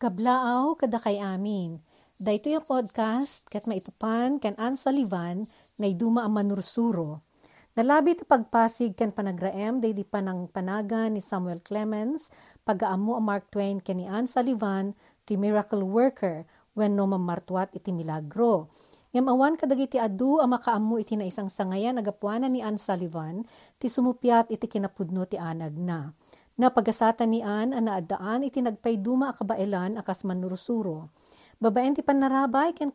Kablaaw kada kay amin. Dayto yung podcast kat maipapan kan Ann Sullivan na iduma ang manursuro. Nalabit pagpasig kan panagraem day di panang panagan ni Samuel Clemens pagaamo ang Mark Twain ken ni Ann Sullivan ti miracle worker when no mamartuat iti milagro. Ngam awan kadagiti adu ang makaammo iti na isang sangayan agapuanan ni Ann Sullivan ti sumupyat iti kinapudno ti anag na. Napagasatan ni An ang naadaan iti nagpayduma akabailan akas manurusuro. Babaen ti panarabay ken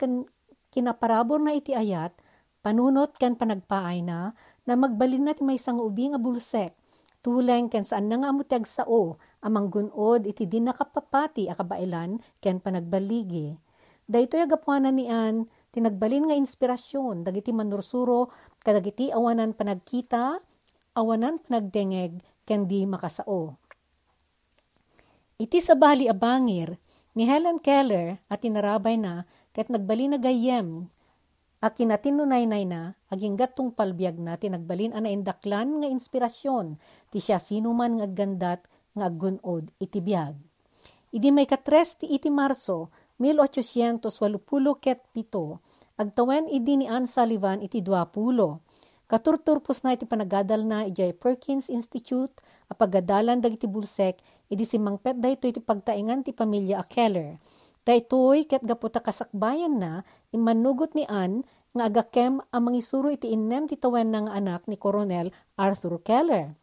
kinaparabor na iti ayat, panunot ken panagpaay na, na magbalin na ti may sang ubi nga bulsek, tuleng ken saan na nga amutag sao, amang gunod iti din nakapapati akabailan ken panagbaligi. Dayto agapuanan ni An, tinagbalin nga inspirasyon, dagiti manursuro, kadagiti awanan panagkita, awanan panagdengeg, ken di makasao. Iti sa bali abangir, ni Helen Keller at tinarabay na ket nagbali na gayem a kinatinunay-nay na aging gatong palbiag na tinagbalin ana indaklan nga inspirasyon ti siya sinuman nga gandat nga gunod iti biag. Idi may katres ti iti Marso 1887 ket pito agtawen idi ni Anne Sullivan iti 20 Katurturpos na iti panagadal na ijay Perkins Institute a pagadalan dagiti bulsek idi simangpet daytoy iti pagtaingan ti pamilya a Keller. Daytoy ket gaputa kasakbayan na imanugot ni Ann nga agakem ang mangisuro iti innem ti tawen ng anak ni Coronel Arthur Keller.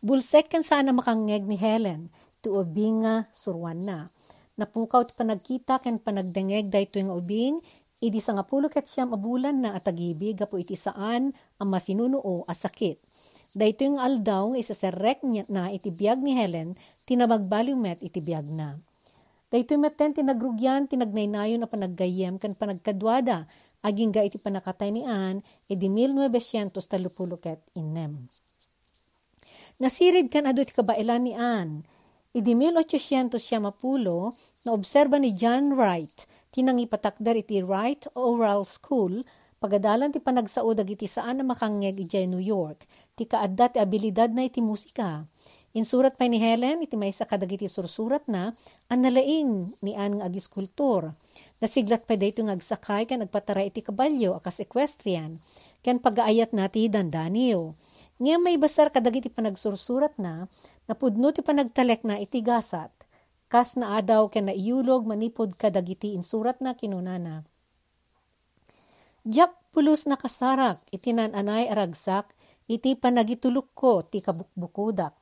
Bulsek kan sana makangeg ni Helen ti ubing nga surwan na. Napukaw ti panagkita ken panagdengeg daytoy nga ubing Idi sa nga pulo ket siyam abulan na atagibi gapo iti saan ang masinunuo a sakit. Dayto yung aldaw nga isaserek na iti biyag ni Helen tinabagbaliw met iti biyag na. Dayto meten tinagrugyan tinagnaynayon na panaggayem kan panagkadwada aging ga iti panakatay ni Ann edi 1930 ket innem. Nasirib kan ado iti kabailan ni Ann. Idi 1800 siya mapulo na obserba ni John Wright tinang ipatakdar iti Wright Oral School, pagadalan ti panagsaod iti saan na makangeg iti New York, ti kaadda ti abilidad na iti musika. Insurat pa ni Helen, iti may sa kadagiti sursurat na, ang ni an nga agiskultur. Nasiglat pa dayto nga agsakay kan nagpatara iti kabalyo akas equestrian, ken pagaayat nati dandaniyo. Ngayon may basar kadagiti panagsursurat na, napudno ti panagtalek na iti gasat kas na adaw ken naiyulog manipod kadagiti insurat na kinunana. Diyak pulos na kasarak itinan anay aragsak iti panagitulok ko ti kabukbukudak.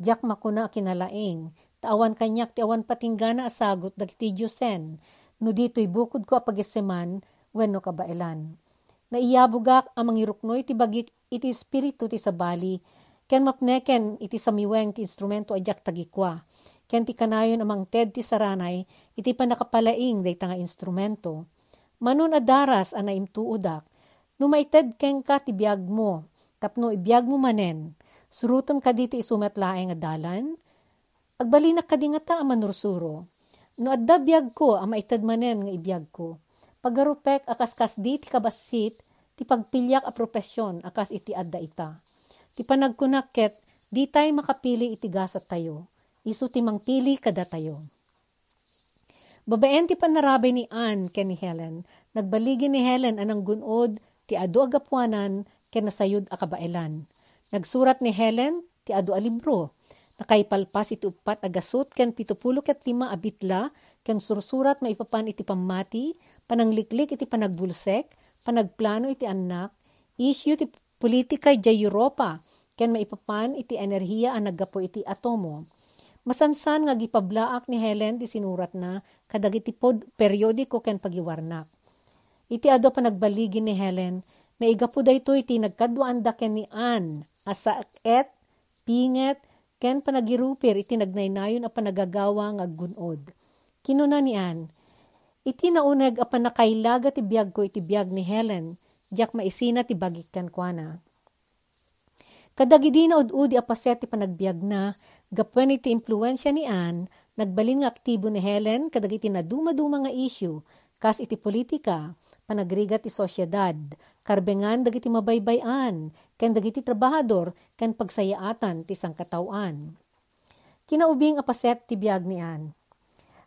Diyak makuna kinalaing taawan kanyak ti awan patinggana asagot dagiti Diyosen no dito'y bukod ko apageseman wenno kabailan. Naiyabugak ang mangiruknoy ti bagik iti espiritu ti sabali ken mapneken iti samiweng ti instrumento ajak tagikwa ken ti kanayon amang ted ti saranay, iti panakapalaing day nga instrumento. Manun adaras ana imtuudak, numaited ken ka ti biag mo, tapno ibiyag mo manen, surutom ka diti isumetlaeng adalan, agbalinak ka di nga ta manursuro. No adda biag ko, ang maitad manen nga ibiyag ko. Pagarupek akas-kas di ti kabasit, ti pagpilyak a propesyon akas iti adda ita. Ti panagkunakket, di tayo makapili iti gasat tayo isu timang pili kada tayo. Babaen ti panarabay ni Ann ken ni Helen, nagbaligi ni Helen anang gunod ti adu agapuanan ken nasayud akabailan. Nagsurat ni Helen ti adu a libro, nakaipalpas iti upat agasot ken pitupulo ket lima abitla ken sursurat maipapan iti pamati, panangliklik iti panagbulsek, panagplano iti anak, issue ti politika jay Europa, ken maipapan iti enerhiya ang naggapo iti atomo Masansan nga gipablaak ni Helen ti sinurat na kadagiti pod periodiko ken pagiwarnak. Iti ado pa nagbaligi ni Helen na igapo dayto iti nagkadwaanda ken ni Ann asa et pinget ken panagirupir iti nagnaynayon a panagagawa nga gunod. Kinuna ni Ann, iti nauneg a panakailaga ti biyag ko iti biyag ni Helen, diyak maisina ti bagik ken kuana. Kadagidi na ud-udi apaset ti panagbiag na, Gapwen iti impluensya ni Anne, nagbalin nga aktibo ni Helen kadag iti na duma-duma nga issue, kas iti politika, panagrigat ti sosyedad, karbengan dagiti mabaybayan, ken dagiti trabahador, ken pagsayaatan ti sangkatawan. Kinaubing apaset ti biag ni Anne.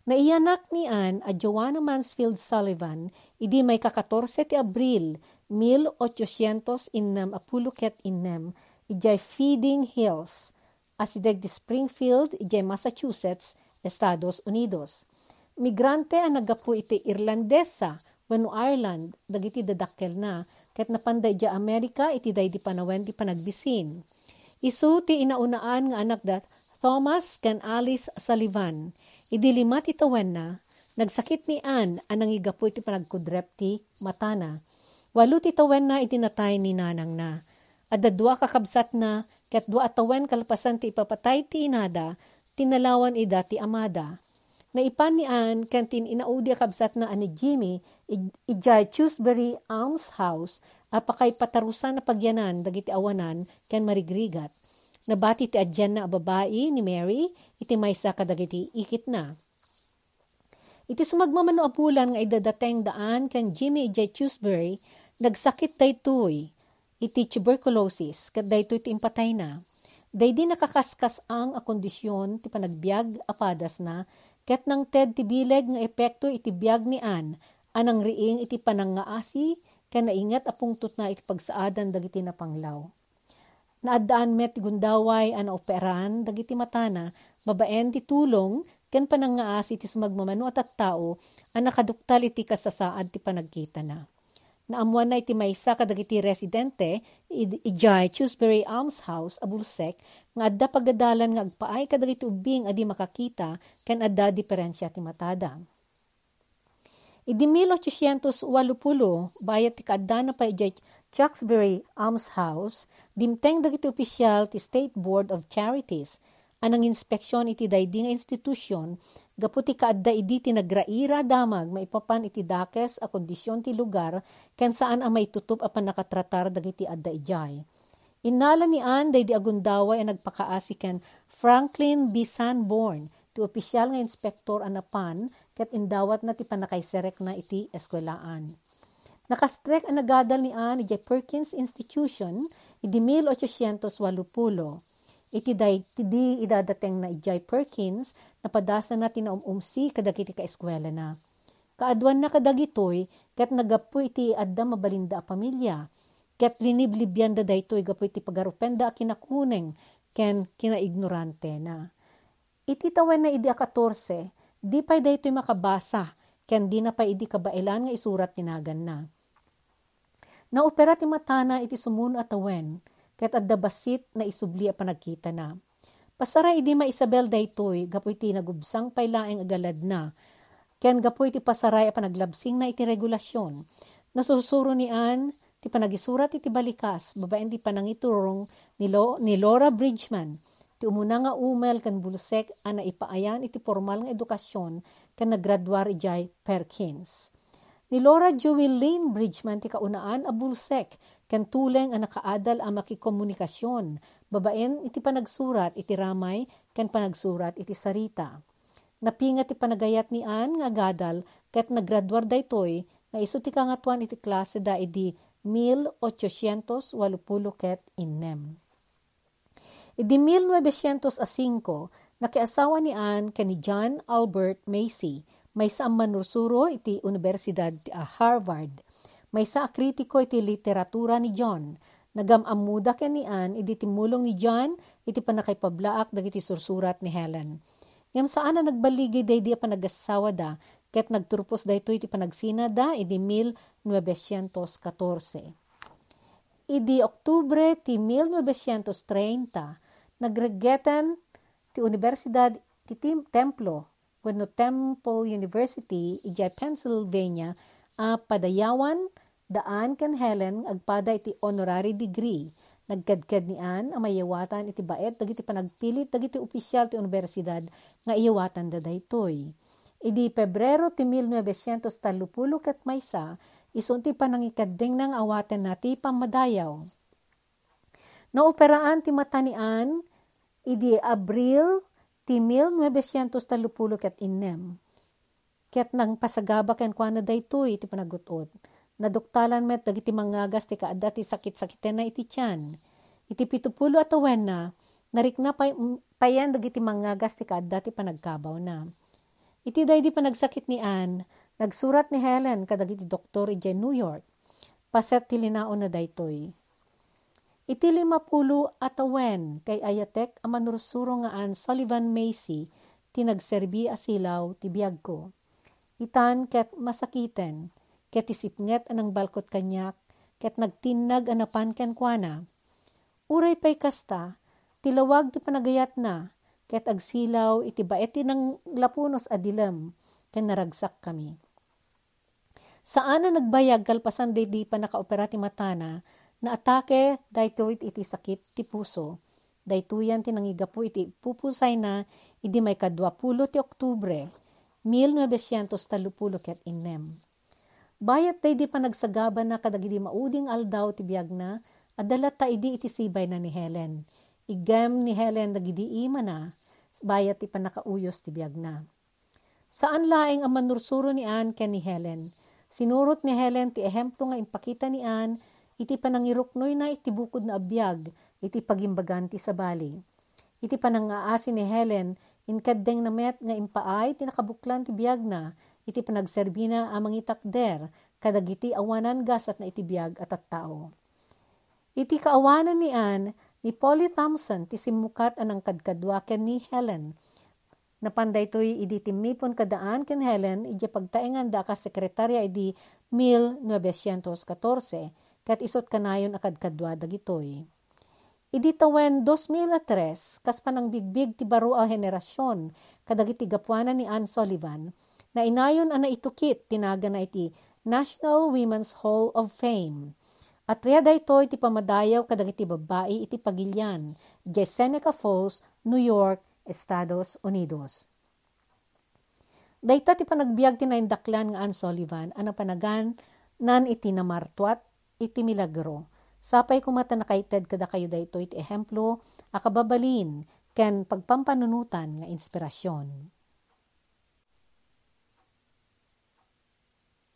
Naiyanak ni Anne a Joanna Mansfield Sullivan, idi may ka-14 ti Abril, 1800 innem apuluket innem, ijay Feeding Hills, asideg di Springfield, ijay Massachusetts, Estados Unidos. Migrante ang nagapu iti Irlandesa, wano Ireland, dagiti dadakkel na, ket napanday ja Amerika iti day di panawen di panagbisin. Isu ti inaunaan nga anak da Thomas ken Alice Sullivan. Idi lima ti tawen na, nagsakit ni Ann anang igapu iti panagkudrep ti matana. Walo ti tawen na itinatay ni nanang na. Adda dua kakabsat na, ket dua atawen kalpasan ti ipapatay ti inada, tinalawan ida ti amada. Naipan ni Ann kantin inaudi kabsat na ani Jimmy ijay Chewsbury Alms House apakay patarusan na pagyanan dagiti awanan ken marigrigat. Nabati ti adyan na babae ni Mary iti maysa kadagiti ikit na. Iti sumagmamano apulan nga idadateng daan ken Jimmy ijay Chewsbury nagsakit daytoy iti tuberculosis ket daytoy ti impatay na. Day di nakakaskas ang a kondisyon ti panagbiag apadas na Ket nang ted ti bileg nga epekto iti biag ni An, anang riing iti panangaasi, ken naingat apungtot na iti pagsaadan dagiti napanglaw. Naadaan met gundaway an operan dagiti matana, babaen ti tulong, ken panangaasi ti sumagmamano at at tao, an nakaduktal iti kasasaad ti panagkita na. Naamuan na iti maysa kadagiti residente, ijay Chewsbury Alms House, Abulsek, nga adda pagadalan nga agpaay kadagiti ubing adi makakita ken adda diferensya ti matada. Idi 1880 bayat ti kaadda na pa ijay Chucksbury Alms House, dimteng dagiti opisyal ti State Board of Charities anang inspeksyon iti daydi nga institusyon gaputi kaadda idi ti nagraira damag maipapan iti dakes a kondisyon ti lugar ken saan a may tutup apan nakatratar dagiti adda ijay Inala ni Ann day di agundaway ang nagpakaasiken Franklin B. Sanborn, ti opisyal nga inspektor anapan ket indawat na ti panakaiserek na iti eskwelaan. Nakastrek ang nagadal ni Ann iti Perkins Institution iti 1880. Iti di idadateng na ijay Perkins napadasa na tinaumumsi kadagiti ka eskwela na. Kaadwan na kadagitoy ket nagapu iti adda mabalinda a pamilya Ket liniblibyan da daytoy gapoy ti pagarupenda kinakuneng ken kinaignorante na. Iti tawen na idi a 14, di pay daytoy makabasa ken di na pa idi kabailan nga isurat tinagan na. Naopera ti matana iti sumuno at tawen, ket adda basit na isubli a panagkita na. Pasara idi ma Isabel daytoy, gapoy ti nagubsang paylaeng agalad na, ken gapoy ti pasaray a panaglabsing na iti regulasyon. Nasusuro ni Ann, ti panagisurat iti balikas, babaen ti panangiturong ni, Lo, ni Laura Bridgman, ti umuna nga umel kan bulusek ana ipaayan iti formal nga edukasyon kan naggraduar ijay Perkins. Ni Laura Jewel Lane Bridgman ti kaunaan a bulsek kan tuleng ang nakaadal ang makikomunikasyon, babaen iti panagsurat iti ramay kan panagsurat iti sarita. Napinga ti panagayat ni Ann nga gadal ket naggraduar daytoy nga iso ti kangatuan iti klase da idi 1880 ket innem. Idi 1905, nakiasawa ni Anne ken ni John Albert Macy, may sa manursuro iti Universidad ti Harvard. May sa kritiko iti literatura ni John. Nagamamuda ken ni Anne idi timulong ni John iti panakaypablaak dagiti sursurat ni Helen. Ngem saan na nagbaligi day di panagasawa da ket nagturpos daytoy iti panagsina da idi 1914. Idi Oktubre ti 1930 nagregetan ti Universidad ti Templo wenno Temple University ijay Pennsylvania a padayawan daan ken Helen agpada iti honorary degree Nagkadkad ni Ann ang mayawatan iti baet dagiti panagpilit dagiti opisyal ti universidad nga iyawatan da daytoy. Idi Pebrero ti 1930 ket maysa, isunti panangikadeng nang awaten na ti pamadayaw. Naoperaan ti matanian, idi Abril ti 1930 ket innem. Ket nang pasagaba ken kwa na daytoy ti panagutot. Naduktalan met dagiti mangagas ti kaadda ti sakit-sakiten na iti tiyan. Iti pitupulo at na, narikna pa, payan dagiti mangagas ti kaadda ti panagkabaw na Iti day di pa nagsakit ni Anne, nagsurat ni Helen kadagiti doktor iti New York. Paset ti linaon na daytoy. Iti lima pulo at awen kay ayatek a manursuro nga Anne Sullivan Macy tinagserbi asilaw ti biyag ko. Itan ket masakiten, ket isipnget anang balkot kanyak, ket nagtinag anapan ken kuana. Uray pay kasta, tilawag ti panagayat na, ket agsilaw iti baeti ng lapunos adilem, ken naragsak kami. Saan na nagbayag kalpasan di di pa nakaopera ti matana, na atake daytoy iti sakit ti puso. Daytoyan tinangigapo iti pupusay na idi may kadwapulo ti Oktubre, 1930 ket innem. Bayat day di pa nagsagaba na kadagidi mauding aldaw ti biyag na, Adala ta idi iti sibay na ni Helen. Igem ni Helen dagidi ima na, bayat ti panakauyos ti biyag na. Saan laeng ang manursuro ni Anne ken ni Helen? Sinurot ni Helen ti ehemplo nga impakita ni Anne, iti panangiruknoy na iti bukod na abiyag, iti pagimbagan ti sabali. Iti panangaasi ni Helen, inkadeng na met nga impaay, tinakabuklan ti biyag na, iti panagserbina amang itakder, kadagiti awanan gasat na iti biyag at at tao. Iti kaawanan ni Anne, ni Polly Thompson, ti simukat anang kadkadwa ken ni Helen. Napanday to'y idi timipon kadaan ken Helen, iti pagtaengan da ka sekretarya idi 1914, kat isot kanayon akad kadwa dagitoy. Idi tawen 2003, kas panang bigbig ti baro a henerasyon, kadagiti gapuanan ni Anne Sullivan, na inayon ana itukit tinaga na iti National Women's Hall of Fame at riya daytoy iti pamadayaw kadagiti babae iti pagilyan, di Seneca Falls, New York, Estados Unidos. Dayta ti panagbiag ti naindaklan nga Ann Sullivan, ana panagan nan iti namartuat iti milagro. Sapay kumata nakaited kada kayo dayto iti ehemplo, akababalin, ken pagpampanunutan nga inspirasyon.